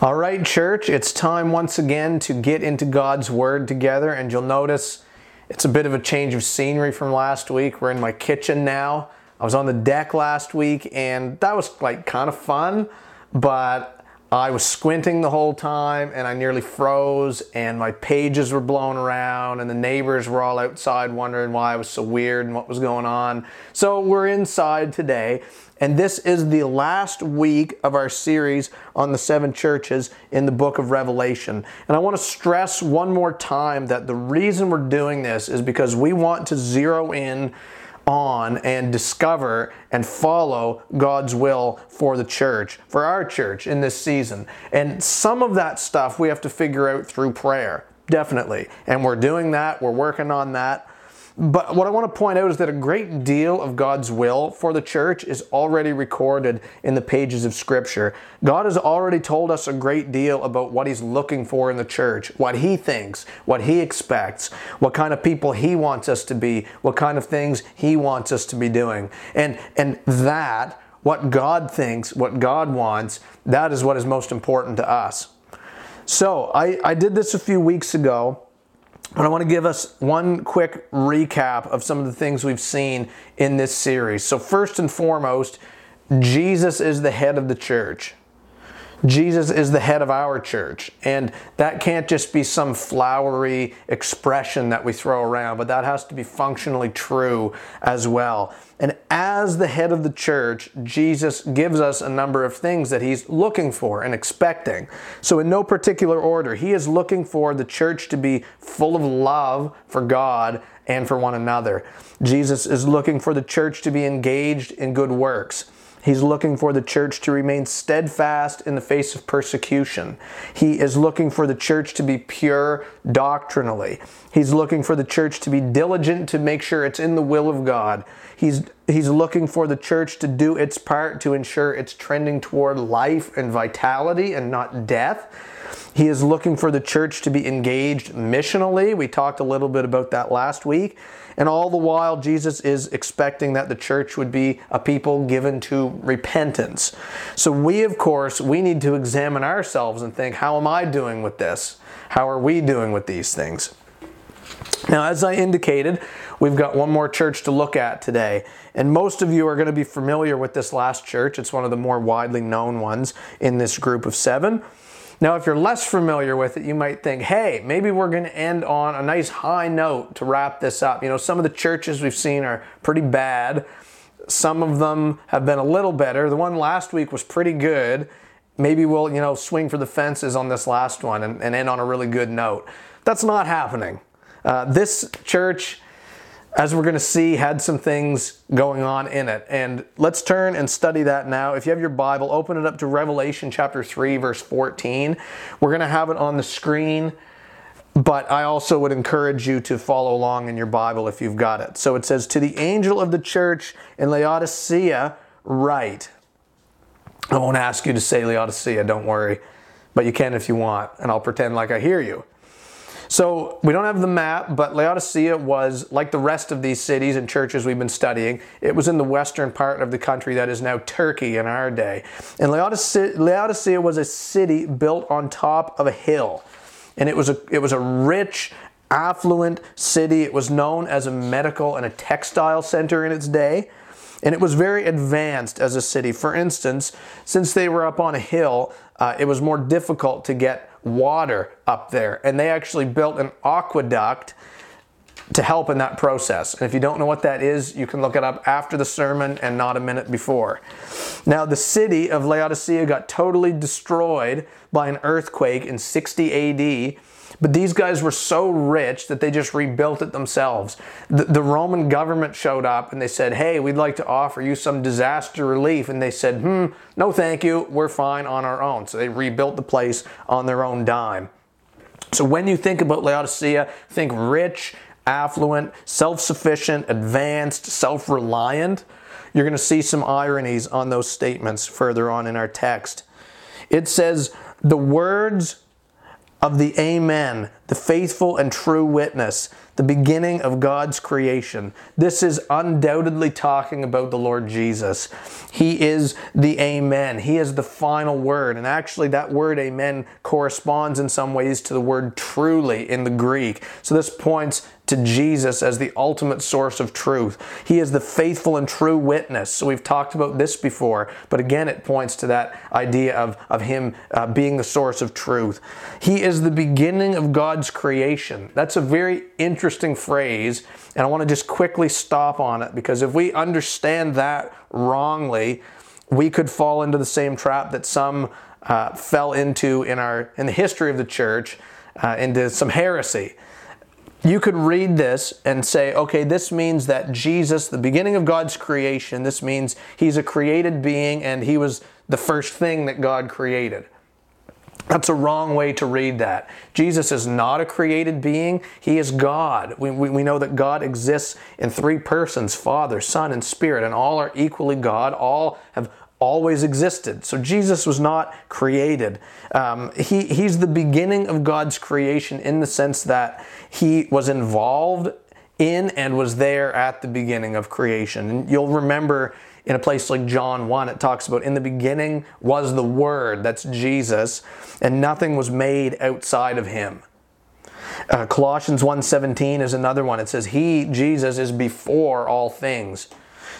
All right, church, it's time once again to get into God's Word together, and you'll notice it's a bit of a change of scenery from last week. We're in my kitchen now. I was on the deck last week, and that was like kind of fun, but I was squinting the whole time and I nearly froze and my pages were blown around and the neighbors were all outside wondering why I was so weird and what was going on. So we're inside today and this is the last week of our series on the seven churches in the book of Revelation. And I want to stress one more time that the reason we're doing this is because we want to zero in on and discover and follow God's will for the church, for our church in this season. And some of that stuff we have to figure out through prayer, definitely. And we're doing that, we're working on that. But what I want to point out is that a great deal of God's will for the church is already recorded in the pages of Scripture. God has already told us a great deal about what He's looking for in the church, what He thinks, what He expects, what kind of people He wants us to be, what kind of things He wants us to be doing. And, and that, what God thinks, what God wants, that is what is most important to us. So I, I did this a few weeks ago but I want to give us one quick recap of some of the things we've seen in this series. So, first and foremost, Jesus is the head of the church. Jesus is the head of our church. And that can't just be some flowery expression that we throw around, but that has to be functionally true as well. And as the head of the church, Jesus gives us a number of things that he's looking for and expecting. So, in no particular order, he is looking for the church to be full of love for God and for one another. Jesus is looking for the church to be engaged in good works. He's looking for the church to remain steadfast in the face of persecution. He is looking for the church to be pure doctrinally. He's looking for the church to be diligent to make sure it's in the will of God. He's, he's looking for the church to do its part to ensure it's trending toward life and vitality and not death. He is looking for the church to be engaged missionally. We talked a little bit about that last week. And all the while, Jesus is expecting that the church would be a people given to repentance. So we, of course, we need to examine ourselves and think, how am I doing with this? How are we doing with these things? Now, as I indicated, we've got one more church to look at today. And most of you are going to be familiar with this last church. It's one of the more widely known ones in this group of seven. Now, if you're less familiar with it, you might think, hey, maybe we're going to end on a nice high note to wrap this up. You know, some of the churches we've seen are pretty bad. Some of them have been a little better. The one last week was pretty good. Maybe we'll, you know, swing for the fences on this last one and, and end on a really good note. That's not happening. Uh, this church as we're going to see, had some things going on in it. And let's turn and study that now. If you have your Bible, open it up to Revelation chapter 3, verse 14. We're going to have it on the screen, but I also would encourage you to follow along in your Bible if you've got it. So it says, To the angel of the church in Laodicea, write. I won't ask you to say Laodicea, don't worry, but you can if you want, and I'll pretend like I hear you. So we don't have the map, but Laodicea was like the rest of these cities and churches we've been studying. It was in the western part of the country that is now Turkey in our day. And Laodicea, Laodicea was a city built on top of a hill. And it was a, it was a rich, affluent city. It was known as a medical and a textile center in its day. And it was very advanced as a city. For instance, since they were up on a hill, uh, it was more difficult to get water up there. And they actually built an aqueduct to help in that process. And if you don't know what that is, you can look it up after the sermon and not a minute before. Now, the city of Laodicea got totally destroyed by an earthquake in 60 AD but these guys were so rich that they just rebuilt it themselves. The, the, Roman government showed up and they said, Hey, we'd like to offer you some disaster relief. And they said, Hmm, no thank you. We're fine on our own. So they rebuilt the place on their own dime. So when you think about Laodicea, think rich, affluent, self sufficient, advanced, self reliant. You're going to see some ironies on those statements further on in our text. It says, The words of the Amen, the faithful and true witness, the beginning of God's creation. This is undoubtedly talking about the Lord Jesus. He is the Amen. He is the final word. And actually, that word Amen corresponds in some ways to the word truly in the Greek. So this points to Jesus as the ultimate source of truth. He is the faithful and true witness. So we've talked about this before, but again, it points to that idea of, of Him uh, being the source of truth. He is the beginning of God's creation. That's a very interesting phrase, and I want to just quickly stop on it because if we understand that wrongly, we could fall into the same trap that some uh, fell into in our in the history of the church, uh, into some heresy you could read this and say, okay, this means that Jesus, the beginning of God's creation, this means he's a created being and he was the first thing that God created. That's a wrong way to read that. Jesus is not a created being, he is God. We, we, we, know that God exists in three persons Father, Son, and Spirit, and all are equally God. All have always existed. So Jesus was not created. Um, he, he's the beginning of God's creation in the sense that he was involved in and was there at the beginning of creation. And you'll remember in a place like John 1, it talks about in the beginning was the Word, that's Jesus, and nothing was made outside of him. Uh, Colossians 1:17 is another one. It says he Jesus is before all things.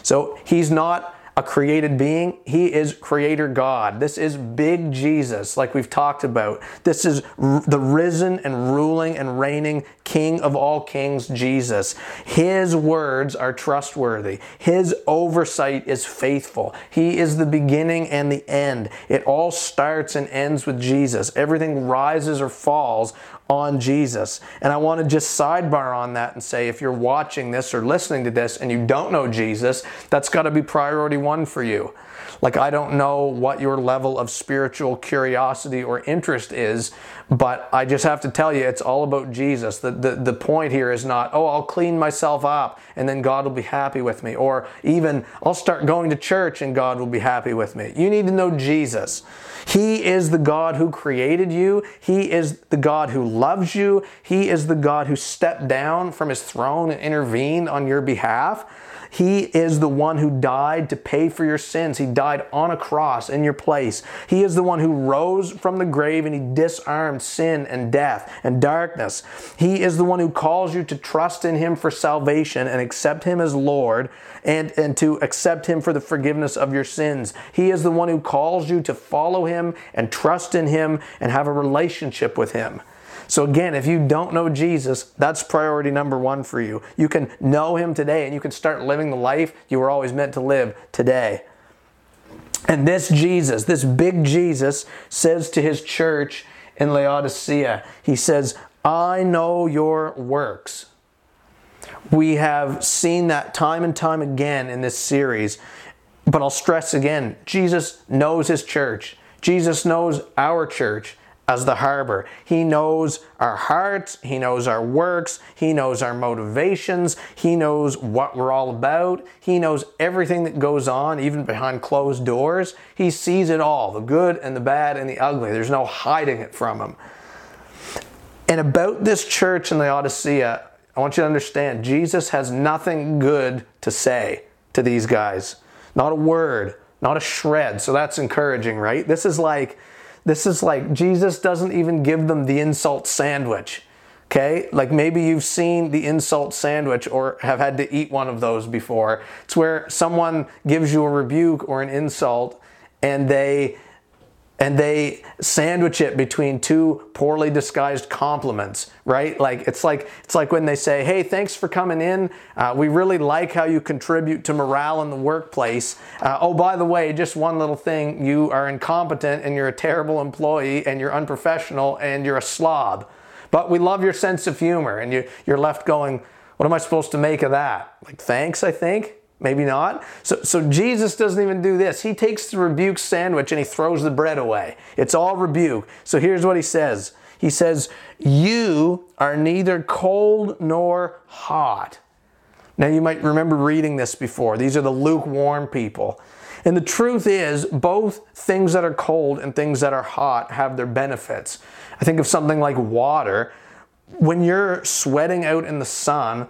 So he's not a created being. He is creator God. This is big Jesus, like we've talked about. This is r- the risen and ruling and reigning King of all kings, Jesus. His words are trustworthy. His oversight is faithful. He is the beginning and the end. It all starts and ends with Jesus. Everything rises or falls on Jesus. And I want to just sidebar on that and say if you're watching this or listening to this and you don't know Jesus, that's got to be priority one for you. Like, I don't know what your level of spiritual curiosity or interest is, but I just have to tell you, it's all about Jesus. The, the, the point here is not, oh, I'll clean myself up and then God will be happy with me, or even I'll start going to church and God will be happy with me. You need to know Jesus. He is the God who created you. He is the God who loves you. He is the God who stepped down from his throne and intervened on your behalf. He is the one who died to pay for your sins. He died on a cross in your place. He is the one who rose from the grave and he disarmed sin and death and darkness. He is the one who calls you to trust in him for salvation and accept him as Lord and, and to accept him for the forgiveness of your sins. He is the one who calls you to follow him and trust in him and have a relationship with him. So, again, if you don't know Jesus, that's priority number one for you. You can know him today and you can start living the life you were always meant to live today. And this Jesus, this big Jesus, says to his church in Laodicea, He says, I know your works. We have seen that time and time again in this series. But I'll stress again Jesus knows his church. Jesus knows our church as the harbor. He knows our hearts, He knows our works, He knows our motivations, He knows what we're all about, He knows everything that goes on, even behind closed doors. He sees it all the good and the bad and the ugly. There's no hiding it from Him. And about this church in the Laodicea, I want you to understand Jesus has nothing good to say to these guys. Not a word, not a shred. So that's encouraging, right? This is like this is like Jesus doesn't even give them the insult sandwich. Okay? Like maybe you've seen the insult sandwich or have had to eat one of those before. It's where someone gives you a rebuke or an insult and they and they sandwich it between two poorly disguised compliments right? Like it's like it's like when they say hey thanks for coming in. Uh, we really like how you contribute to morale in the workplace. Uh, oh by the way just one little thing. You are incompetent and you're a terrible employee and you're unprofessional and you're a slob. But we love your sense of humor and you, you're left going what am i supposed to make of that like thanks i think Maybe not. So, so Jesus doesn't even do this. He takes the rebuke sandwich and he throws the bread away. It's all rebuke. So here's what he says He says, You are neither cold nor hot. Now you might remember reading this before. These are the lukewarm people. And the truth is, both things that are cold and things that are hot have their benefits. I think of something like water. When you're sweating out in the sun,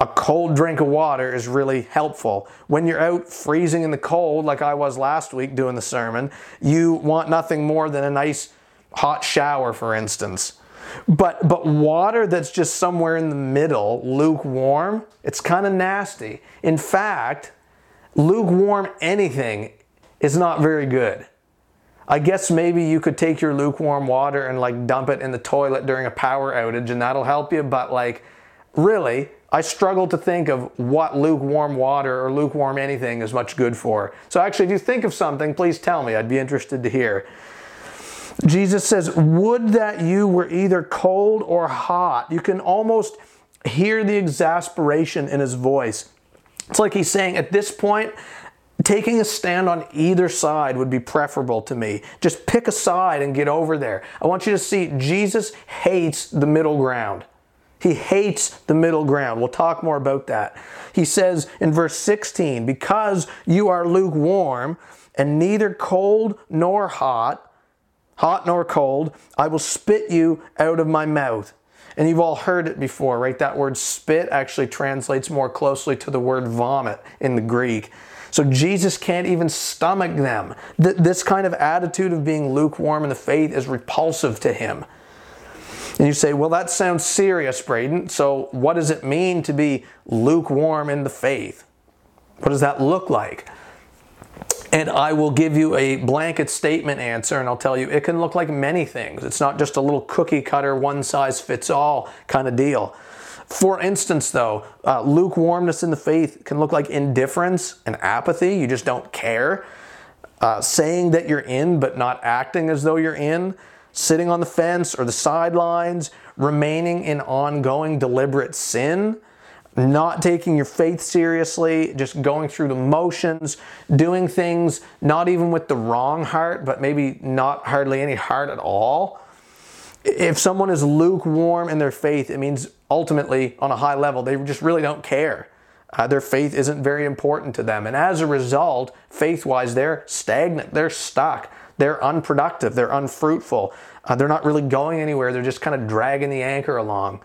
a cold drink of water is really helpful. When you're out freezing in the cold, like I was last week doing the sermon, you want nothing more than a nice hot shower, for instance. But but water that's just somewhere in the middle, lukewarm, it's kind of nasty. In fact, lukewarm anything is not very good. I guess maybe you could take your lukewarm water and like dump it in the toilet during a power outage and that'll help you, but like really, I struggle to think of what lukewarm water or lukewarm anything is much good for. So actually, if you think of something, please tell me. I'd be interested to hear. Jesus says, Would that you were either cold or hot. You can almost hear the exasperation in his voice. It's like he's saying, At this point, taking a stand on either side would be preferable to me. Just pick a side and get over there. I want you to see Jesus hates the middle ground. He hates the middle ground. We'll talk more about that. He says in verse 16, Because you are lukewarm and neither cold nor hot, hot nor cold, I will spit you out of my mouth. And you've all heard it before, right? That word spit actually translates more closely to the word vomit in the Greek. So Jesus can't even stomach them. This kind of attitude of being lukewarm in the faith is repulsive to him. And you say, well, that sounds serious, Braden. So what does it mean to be lukewarm in the faith? What does that look like? and I will give you a blanket statement answer and I'll tell you it can look like many things. It's not just a little cookie cutter, one size fits all kind of deal. For instance, though, uh, lukewarmness in the faith can look like indifference and apathy. You just don't care. Uh, saying that you're in but not acting as though you're in. Sitting on the fence or the sidelines. Remaining in ongoing deliberate sin not taking your faith seriously, just going through the motions, doing things not even with the wrong heart, but maybe not hardly any heart at all. If someone is lukewarm in their faith, it means ultimately, on a high level, they just really don't care. Uh, their faith isn't very important to them. And as a result, faith wise, they're stagnant, they're stuck, they're unproductive, they're unfruitful, uh, they're not really going anywhere, they're just kind of dragging the anchor along.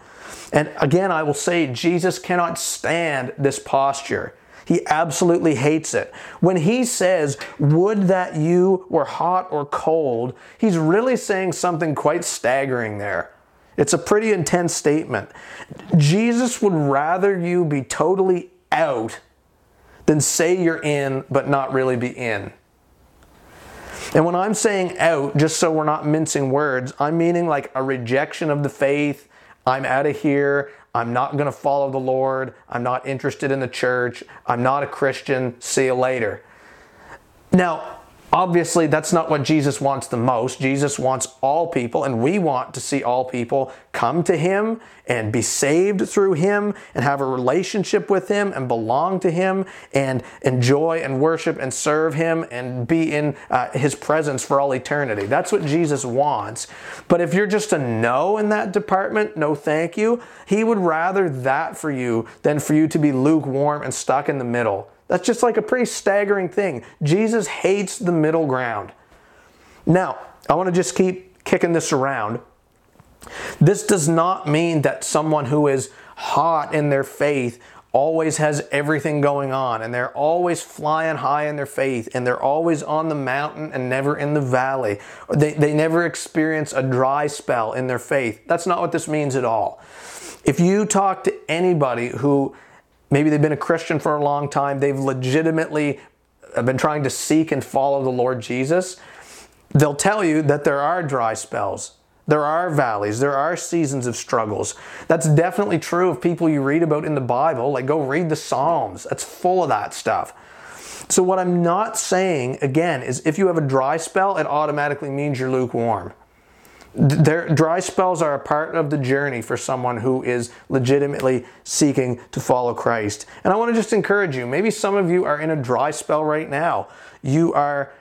And again, I will say, Jesus cannot stand this posture. He absolutely hates it. When he says, Would that you were hot or cold, he's really saying something quite staggering there. It's a pretty intense statement. Jesus would rather you be totally out than say you're in but not really be in. And when I'm saying out, just so we're not mincing words, I'm meaning like a rejection of the faith, I'm out of here. I'm not going to follow the Lord. I'm not interested in the church. I'm not a Christian. See you later. Now, Obviously, that's not what Jesus wants the most. Jesus wants all people, and we want to see all people come to Him and be saved through Him and have a relationship with Him and belong to Him and enjoy and worship and serve Him and be in uh, His presence for all eternity. That's what Jesus wants. But if you're just a no in that department, no thank you, He would rather that for you than for you to be lukewarm and stuck in the middle. That's just like a pretty staggering thing. Jesus hates the middle ground. Now, I want to just keep kicking this around. This does not mean that someone who is hot in their faith always has everything going on and they're always flying high in their faith and they're always on the mountain and never in the valley. They, they never experience a dry spell in their faith. That's not what this means at all. If you talk to anybody who Maybe they've been a Christian for a long time. They've legitimately uh, been trying to seek and follow the Lord Jesus. They'll tell you that there are dry spells. There are valleys. There are seasons of struggles. That's definitely true of people you read about in the Bible. Like, go read the Psalms. That's full of that stuff. So, what I'm not saying, again, is if you have a dry spell, it automatically means you're lukewarm. Their dry spells are a part of the journey for someone who is legitimately seeking to follow Christ. And I want to just encourage you. Maybe some of you are in a dry spell right now. You are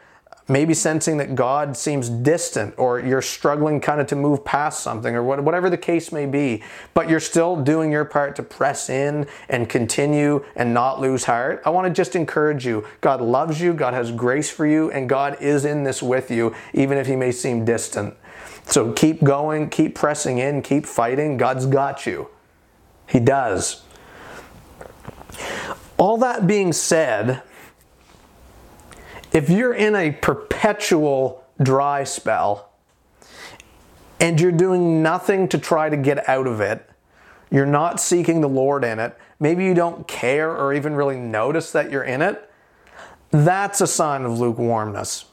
maybe sensing that God seems distant or you're struggling kind of to move past something or whatever the case may be, but you're still doing your part to press in and continue and not lose heart, I want to just encourage you. God loves you, God has grace for you, and God is in this with you, even if He may seem distant. So keep going, keep pressing in, keep fighting. God's got you. He does. All that being said, if you're in a perpetual dry spell and you're doing nothing to try to get out of it, you're not seeking the Lord in it, maybe you don't care or even really notice that you're in it, that's a sign of lukewarmness.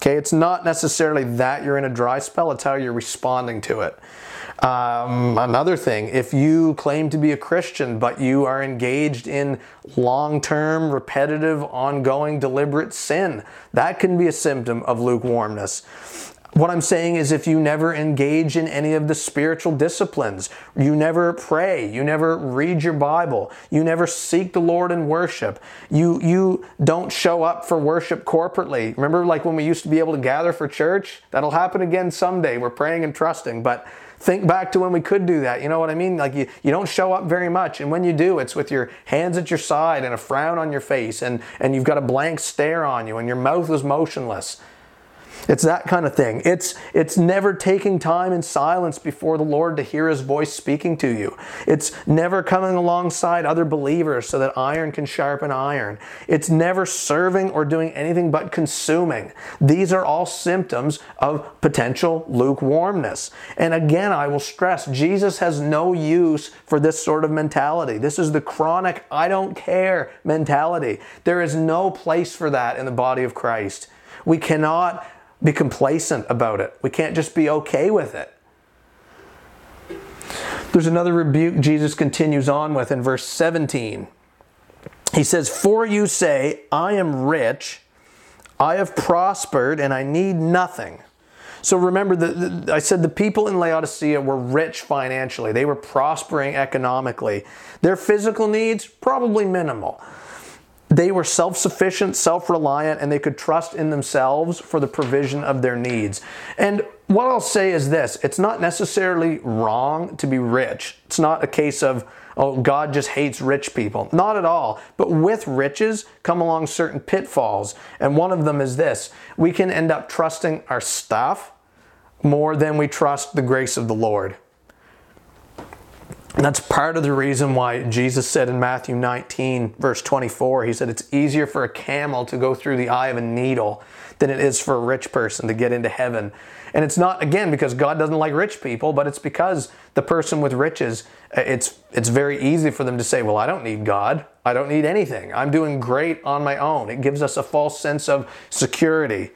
Okay, it's not necessarily that you're in a dry spell, it's how you're responding to it. Um, another thing, if you claim to be a Christian, but you are engaged in long term, repetitive, ongoing, deliberate sin, that can be a symptom of lukewarmness. What I'm saying is, if you never engage in any of the spiritual disciplines, you never pray, you never read your Bible, you never seek the Lord in worship, you, you don't show up for worship corporately. Remember, like when we used to be able to gather for church? That'll happen again someday. We're praying and trusting, but think back to when we could do that. You know what I mean? Like you, you don't show up very much. And when you do, it's with your hands at your side and a frown on your face and, and you've got a blank stare on you and your mouth is motionless. It's that kind of thing. It's it's never taking time in silence before the Lord to hear his voice speaking to you. It's never coming alongside other believers so that iron can sharpen iron. It's never serving or doing anything but consuming. These are all symptoms of potential lukewarmness. And again, I will stress Jesus has no use for this sort of mentality. This is the chronic I don't care mentality. There is no place for that in the body of Christ. We cannot be complacent about it. We can't just be okay with it. There's another rebuke Jesus continues on with in verse 17. He says, For you say, I am rich, I have prospered, and I need nothing. So remember, the, I said the people in Laodicea were rich financially, they were prospering economically. Their physical needs, probably minimal. They were self sufficient, self reliant, and they could trust in themselves for the provision of their needs. And what I'll say is this it's not necessarily wrong to be rich. It's not a case of, oh, God just hates rich people. Not at all. But with riches come along certain pitfalls. And one of them is this we can end up trusting our stuff more than we trust the grace of the Lord. And that's part of the reason why Jesus said in Matthew 19, verse 24, He said, It's easier for a camel to go through the eye of a needle than it is for a rich person to get into heaven. And it's not, again, because God doesn't like rich people, but it's because the person with riches, uh, it's, it's very easy for them to say, Well, I don't need God. I don't need anything. I'm doing great on my own. It gives us a false sense of security.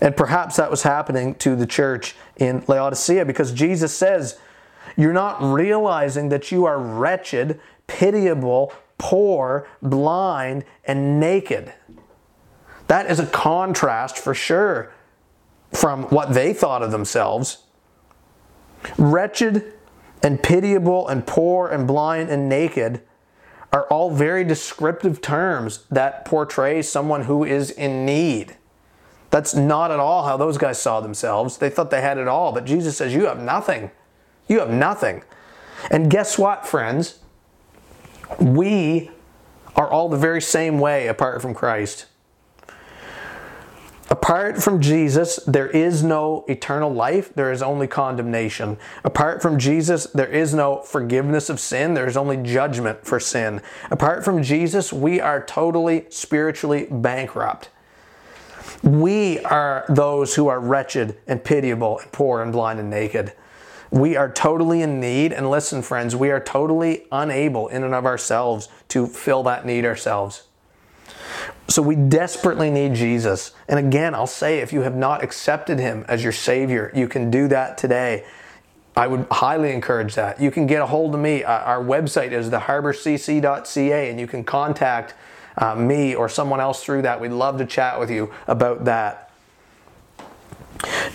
And perhaps that was happening to the church in Laodicea because Jesus says, you're not realizing that you are wretched, pitiable, poor, blind, and naked. That is a contrast for sure from what they thought of themselves. Wretched and pitiable and poor and blind and naked are all very descriptive terms that portray someone who is in need. That's not at all how those guys saw themselves. They thought they had it all, but Jesus says, You have nothing. You have nothing. And guess what, friends? We are all the very same way apart from Christ. Apart from Jesus, there is no eternal life, there is only condemnation. Apart from Jesus, there is no forgiveness of sin, there is only judgment for sin. Apart from Jesus, we are totally spiritually bankrupt. We are those who are wretched and pitiable and poor and blind and naked. We are totally in need. And listen, friends, we are totally unable in and of ourselves to fill that need ourselves. So we desperately need Jesus. And again, I'll say if you have not accepted him as your Savior, you can do that today. I would highly encourage that. You can get a hold of me. Uh, our website is theharborcc.ca, and you can contact uh, me or someone else through that. We'd love to chat with you about that.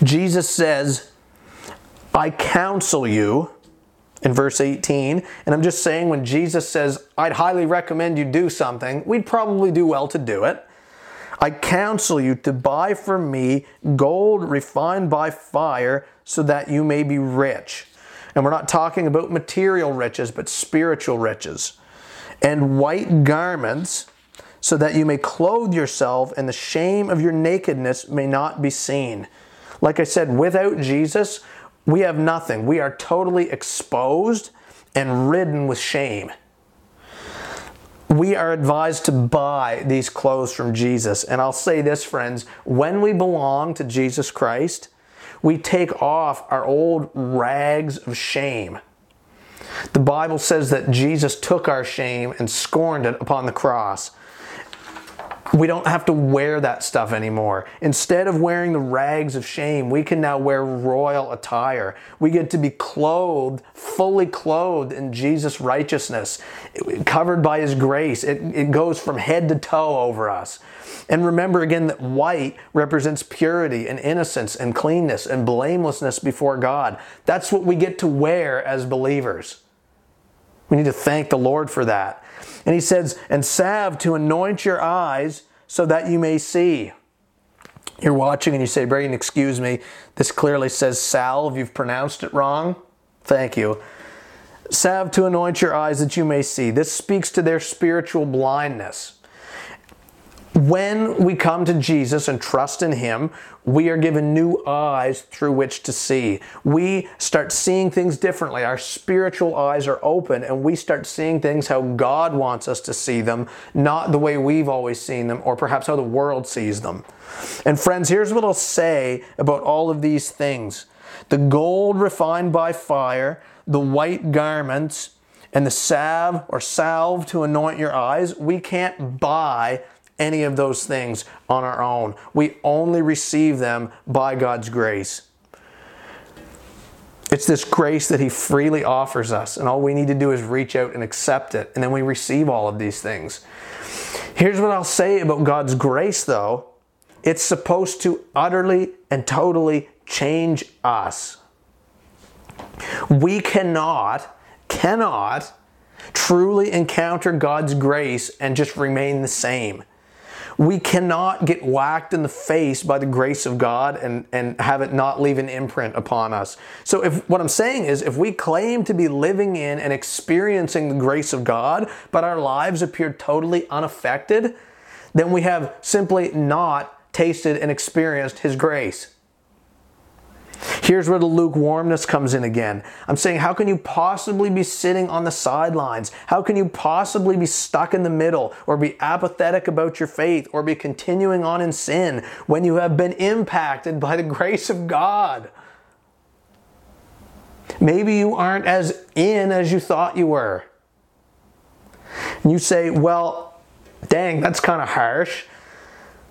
Jesus says, I counsel you in verse 18. And I'm just saying when Jesus says, I'd highly recommend you do something, we'd probably do well to do it. I counsel you to buy from me gold refined by fire so that you may be rich. And we're not talking about material riches, but spiritual riches. And white garments so that you may clothe yourself and the shame of your nakedness may not be seen. Like I said, without Jesus, we have nothing. We are totally exposed and ridden with shame. We are advised to buy these clothes from Jesus. And I'll say this, friends when we belong to Jesus Christ, we take off our old rags of shame. The Bible says that Jesus took our shame and scorned it upon the cross. We don't have to wear that stuff anymore. Instead of wearing the rags of shame, we can now wear royal attire. We get to be clothed, fully clothed in Jesus' righteousness, covered by His grace. It, it goes from head to toe over us. And remember again that white represents purity and innocence and cleanness and blamelessness before God. That's what we get to wear as believers. We need to thank the Lord for that. And he says, and salve to anoint your eyes so that you may see. You're watching and you say, Braden, excuse me, this clearly says salve. You've pronounced it wrong. Thank you. Salve to anoint your eyes that you may see. This speaks to their spiritual blindness when we come to Jesus and trust in Him, we are given new eyes through which to see. We start seeing things differently. Our spiritual eyes are open and we start seeing things how God wants us to see them, not the way we've always seen them or perhaps how the world sees them. And friends, here's what I'll say about all of these things the gold refined by fire, the white garments, and the salve or salve to anoint your eyes, we can't buy any of those things on our own. We only receive them by God's grace. It's this grace that He freely offers us, and all we need to do is reach out and accept it, and then we receive all of these things. Here's what I'll say about God's grace, though it's supposed to utterly and totally change us. We cannot, cannot truly encounter God's grace and just remain the same. We cannot get whacked in the face by the grace of God and, and have it not leave an imprint upon us. So if what I'm saying is if we claim to be living in and experiencing the grace of God, but our lives appear totally unaffected, then we have simply not tasted and experienced his grace. Here's where the lukewarmness comes in again. I'm saying, how can you possibly be sitting on the sidelines? How can you possibly be stuck in the middle or be apathetic about your faith or be continuing on in sin when you have been impacted by the grace of God? Maybe you aren't as in as you thought you were. And you say, well, dang, that's kind of harsh.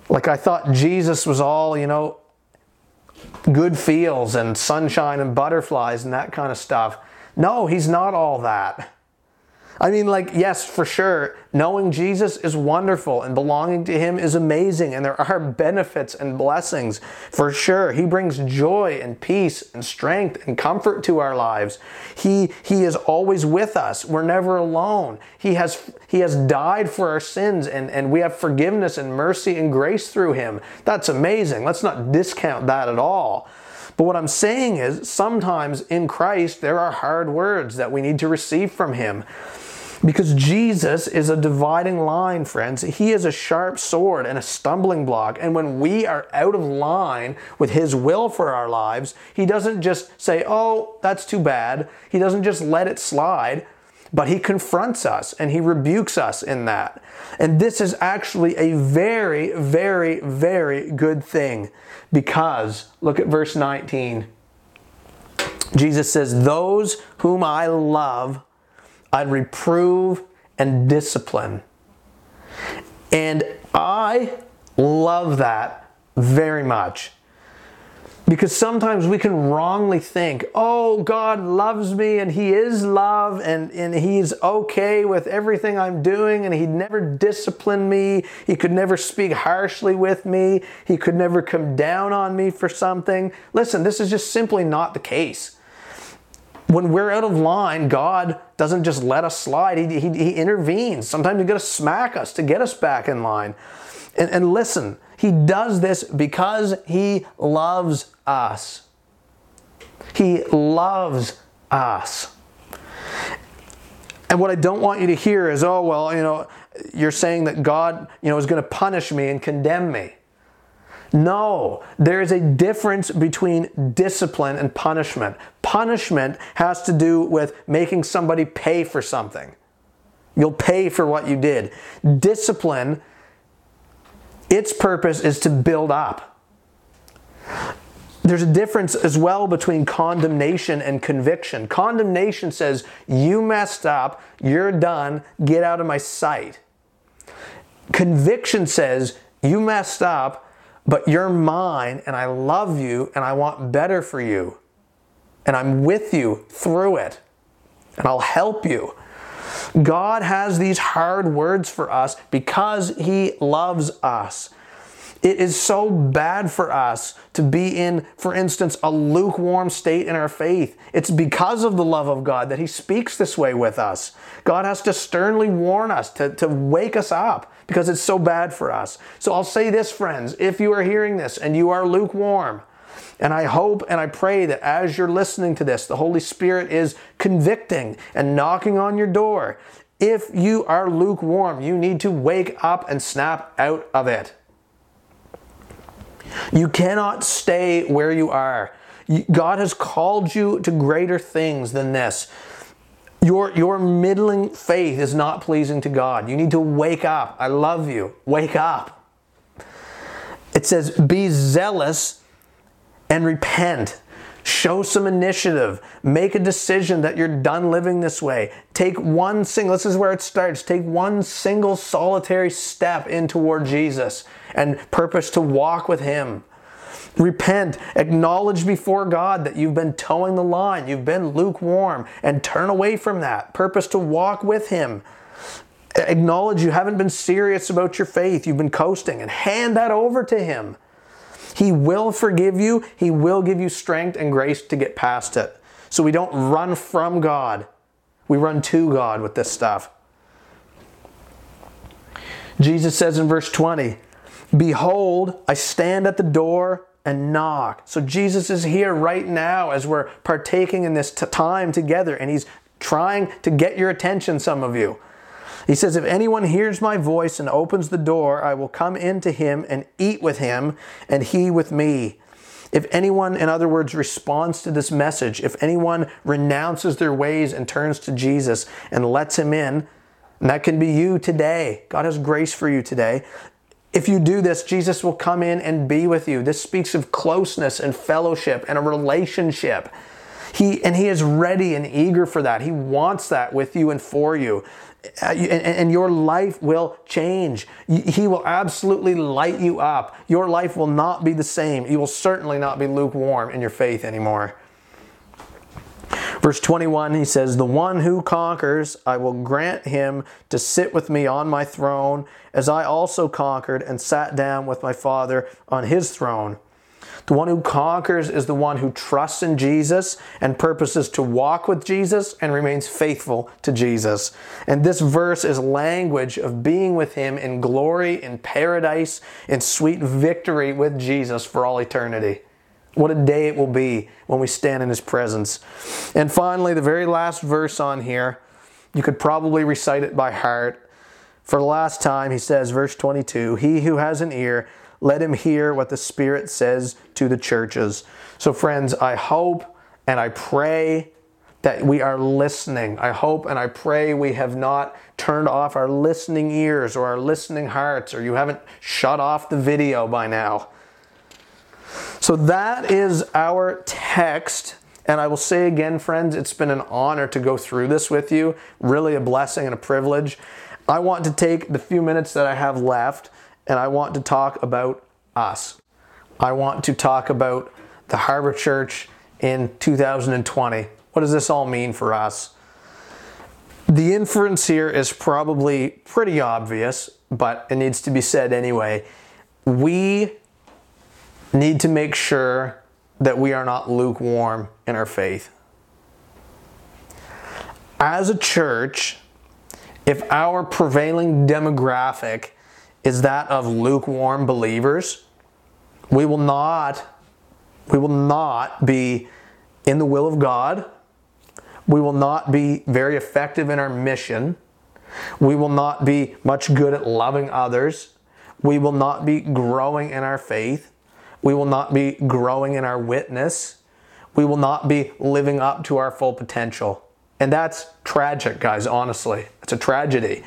Like I thought Jesus was all, you know, good feels and sunshine and butterflies and that kind of stuff. No, he's not all that. I mean, like, yes, for sure, knowing Jesus is wonderful and belonging to Him is amazing, and there are benefits and blessings for sure. He brings joy and peace and strength and comfort to our lives. He, he is always with us. We're never alone. He has, he has died for our sins, and, and we have forgiveness and mercy and grace through Him. That's amazing. Let's not discount that at all. But what I'm saying is, sometimes in Christ, there are hard words that we need to receive from Him. Because Jesus is a dividing line, friends. He is a sharp sword and a stumbling block. And when we are out of line with His will for our lives, He doesn't just say, oh, that's too bad. He doesn't just let it slide, but He confronts us and He rebukes us in that. And this is actually a very, very, very good thing because look at verse 19. Jesus says, Those whom I love, I reprove and discipline. And I love that very much. Because sometimes we can wrongly think, oh, God loves me and He is love and, and He's okay with everything I'm doing and He'd never discipline me. He could never speak harshly with me. He could never come down on me for something. Listen, this is just simply not the case when we're out of line, God doesn't just let us slide, He, he, he intervenes. Sometimes He's going to smack us to get us back in line. And, and listen, he does this because he loves us. He loves us. And what I don't want you to hear is, oh, well, you know, you're saying that God, you know, is going to punish me and condemn me. No, there is a difference between discipline and punishment. Punishment has to do with making somebody pay for something. You'll pay for what you did. Discipline, its purpose is to build up. There's a difference as well between condemnation and conviction. Condemnation says, You messed up, you're done, get out of my sight. Conviction says, You messed up, but you're mine, and I love you, and I want better for you. And I'm with you through it, and I'll help you. God has these hard words for us because He loves us. It is so bad for us to be in, for instance, a lukewarm state in our faith. It's because of the love of God that He speaks this way with us. God has to sternly warn us, to, to wake us up, because it's so bad for us. So I'll say this, friends if you are hearing this and you are lukewarm, and I hope and I pray that as you're listening to this, the Holy Spirit is convicting and knocking on your door. If you are lukewarm, you need to wake up and snap out of it. You cannot stay where you are. God has called you to greater things than this. Your, your middling faith is not pleasing to God. You need to wake up. I love you. Wake up. It says, Be zealous and repent. Show some initiative. Make a decision that you're done living this way. Take one single, this is where it starts. Take one single solitary step in toward Jesus and purpose to walk with Him. Repent, acknowledge before God that you've been toeing the line, you've been lukewarm, and turn away from that. Purpose to walk with Him. Acknowledge you haven't been serious about your faith, you've been coasting, and hand that over to Him. He will forgive you, He will give you strength and grace to get past it. So we don't run from God, we run to God with this stuff. Jesus says in verse 20, Behold, I stand at the door and knock. So Jesus is here right now as we're partaking in this t- time together, and He's trying to get your attention, some of you. He says, If anyone hears my voice and opens the door, I will come into him and eat with him, and he with me. If anyone, in other words, responds to this message, if anyone renounces their ways and turns to Jesus and lets him in, and that can be you today. God has grace for you today. If you do this, Jesus will come in and be with you. This speaks of closeness and fellowship and a relationship. He and he is ready and eager for that. He wants that with you and for you. Uh, and your life will change. He will absolutely light you up. Your life will not be the same. You will certainly not be lukewarm in your faith anymore. Verse 21, he says, The one who conquers, I will grant him to sit with me on my throne, as I also conquered and sat down with my Father on his throne. The one who conquers is the one who trusts in Jesus and purposes to walk with Jesus and remains faithful to Jesus. And this verse is language of being with him in glory, in paradise, in sweet victory with Jesus for all eternity. What a day it will be when we stand in His presence. And finally, the very last verse on here, you could probably recite it by heart. For the last time, he says, verse 22 He who has an ear, let him hear what the Spirit says to the churches. So, friends, I hope and I pray that we are listening. I hope and I pray we have not turned off our listening ears or our listening hearts, or you haven't shut off the video by now. So that is our text. And I will say again, friends, it's been an honor to go through this with you. Really a blessing and a privilege. I want to take the few minutes that I have left and I want to talk about us. I want to talk about the Harbor Church in 2020. What does this all mean for us? The inference here is probably pretty obvious, but it needs to be said anyway. We need to make sure that we are not lukewarm in our faith. As a church, if our prevailing demographic is that of lukewarm believers. We will not we will not be in the will of God. We will not be very effective in our mission. We will not be much good at loving others. We will not be growing in our faith. We will not be growing in our witness. We will not be living up to our full potential. And that's tragic, guys, honestly. It's a tragedy.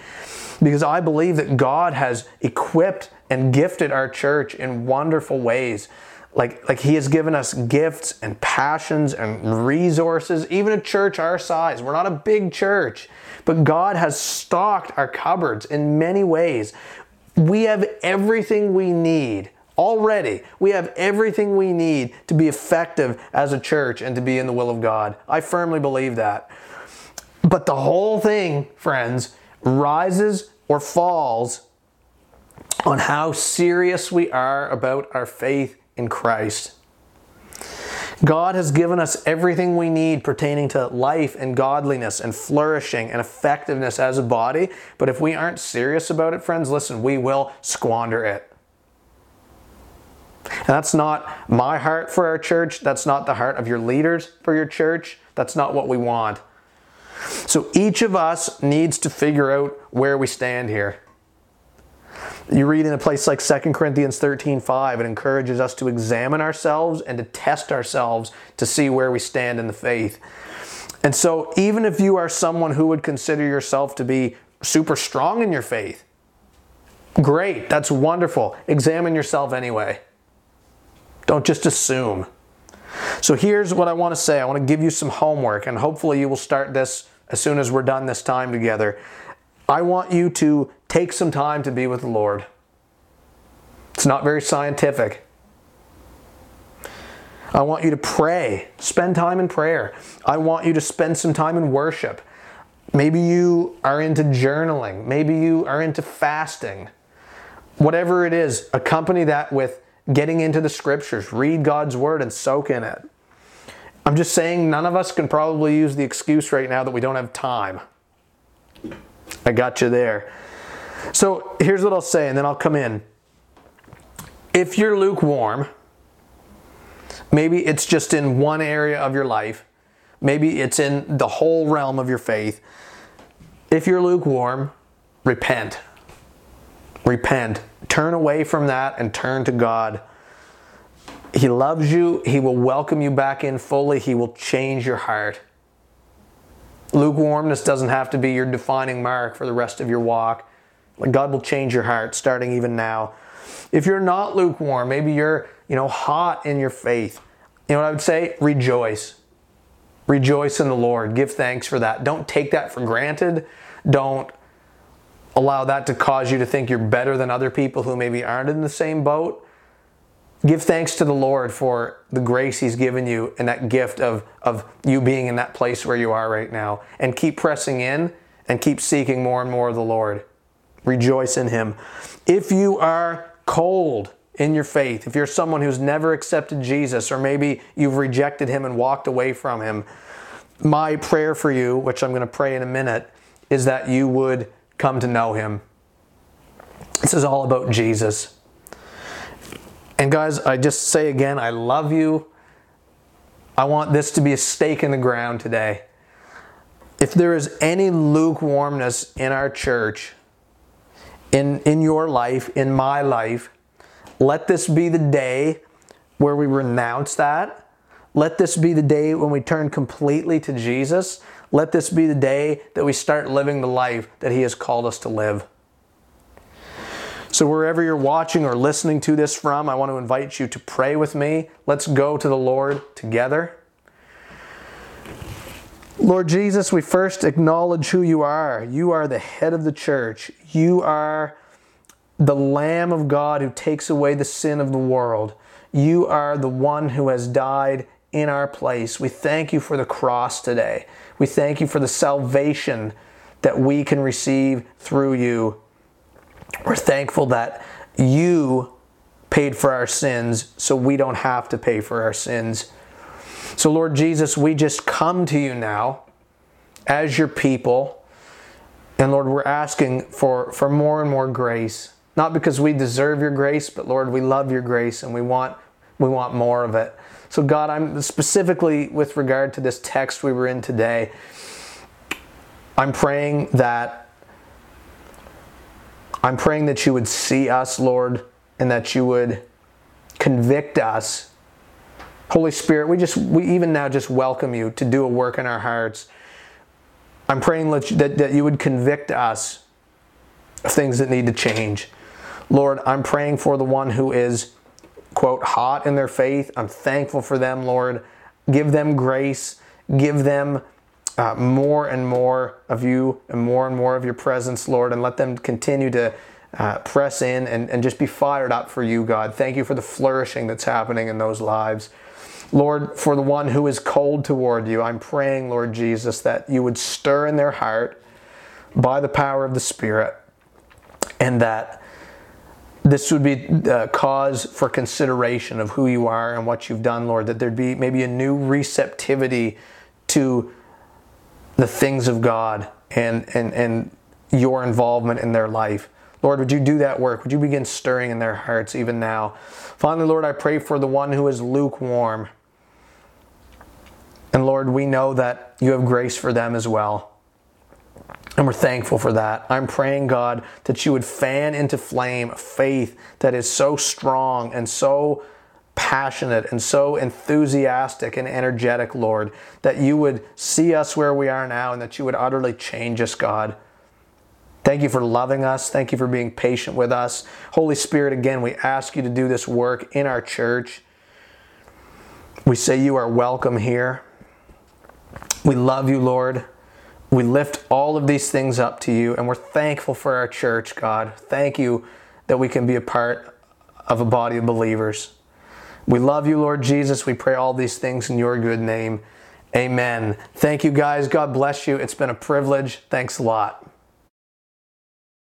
Because I believe that God has equipped and gifted our church in wonderful ways. Like, like He has given us gifts and passions and resources, even a church our size. We're not a big church, but God has stocked our cupboards in many ways. We have everything we need already. We have everything we need to be effective as a church and to be in the will of God. I firmly believe that. But the whole thing, friends, rises or falls on how serious we are about our faith in Christ. God has given us everything we need pertaining to life and godliness and flourishing and effectiveness as a body. But if we aren't serious about it, friends, listen, we will squander it. And that's not my heart for our church. That's not the heart of your leaders for your church. That's not what we want. So each of us needs to figure out where we stand here. You read in a place like 2 Corinthians 13 5, it encourages us to examine ourselves and to test ourselves to see where we stand in the faith. And so, even if you are someone who would consider yourself to be super strong in your faith, great, that's wonderful. Examine yourself anyway. Don't just assume. So, here's what I want to say I want to give you some homework, and hopefully, you will start this as soon as we're done this time together. I want you to take some time to be with the Lord. It's not very scientific. I want you to pray. Spend time in prayer. I want you to spend some time in worship. Maybe you are into journaling. Maybe you are into fasting. Whatever it is, accompany that with getting into the scriptures. Read God's word and soak in it. I'm just saying, none of us can probably use the excuse right now that we don't have time. I got you there. So here's what I'll say, and then I'll come in. If you're lukewarm, maybe it's just in one area of your life, maybe it's in the whole realm of your faith. If you're lukewarm, repent. Repent. Turn away from that and turn to God. He loves you. He will welcome you back in fully. He will change your heart. Lukewarmness doesn't have to be your defining mark for the rest of your walk. God will change your heart starting even now. If you're not lukewarm, maybe you're, you know, hot in your faith. You know what I would say? Rejoice. Rejoice in the Lord. Give thanks for that. Don't take that for granted. Don't allow that to cause you to think you're better than other people who maybe aren't in the same boat. Give thanks to the Lord for the grace He's given you and that gift of, of you being in that place where you are right now. And keep pressing in and keep seeking more and more of the Lord. Rejoice in Him. If you are cold in your faith, if you're someone who's never accepted Jesus, or maybe you've rejected Him and walked away from Him, my prayer for you, which I'm going to pray in a minute, is that you would come to know Him. This is all about Jesus. And guys, I just say again, I love you. I want this to be a stake in the ground today. If there is any lukewarmness in our church, in, in your life, in my life, let this be the day where we renounce that. Let this be the day when we turn completely to Jesus. Let this be the day that we start living the life that He has called us to live. So, wherever you're watching or listening to this from, I want to invite you to pray with me. Let's go to the Lord together. Lord Jesus, we first acknowledge who you are. You are the head of the church. You are the Lamb of God who takes away the sin of the world. You are the one who has died in our place. We thank you for the cross today. We thank you for the salvation that we can receive through you. We're thankful that you paid for our sins so we don't have to pay for our sins. So, Lord Jesus, we just come to you now as your people. And Lord, we're asking for, for more and more grace. Not because we deserve your grace, but Lord, we love your grace and we want we want more of it. So God, I'm specifically with regard to this text we were in today. I'm praying that I'm praying that you would see us, Lord, and that you would convict us. Holy Spirit, we just we even now just welcome you to do a work in our hearts. I'm praying that, that you would convict us of things that need to change. Lord, I'm praying for the one who is, quote, hot in their faith. I'm thankful for them, Lord. Give them grace. Give them uh, more and more of you and more and more of your presence, Lord, and let them continue to uh, press in and, and just be fired up for you, God. Thank you for the flourishing that's happening in those lives. Lord, for the one who is cold toward you, I'm praying, Lord Jesus, that you would stir in their heart by the power of the Spirit and that this would be a cause for consideration of who you are and what you've done, Lord, that there'd be maybe a new receptivity to the things of God and, and, and your involvement in their life. Lord, would you do that work? Would you begin stirring in their hearts even now? Finally, Lord, I pray for the one who is lukewarm. And Lord, we know that you have grace for them as well. And we're thankful for that. I'm praying, God, that you would fan into flame faith that is so strong and so passionate and so enthusiastic and energetic, Lord, that you would see us where we are now and that you would utterly change us, God. Thank you for loving us. Thank you for being patient with us. Holy Spirit, again, we ask you to do this work in our church. We say you are welcome here. We love you, Lord. We lift all of these things up to you, and we're thankful for our church, God. Thank you that we can be a part of a body of believers. We love you, Lord Jesus. We pray all these things in your good name. Amen. Thank you, guys. God bless you. It's been a privilege. Thanks a lot.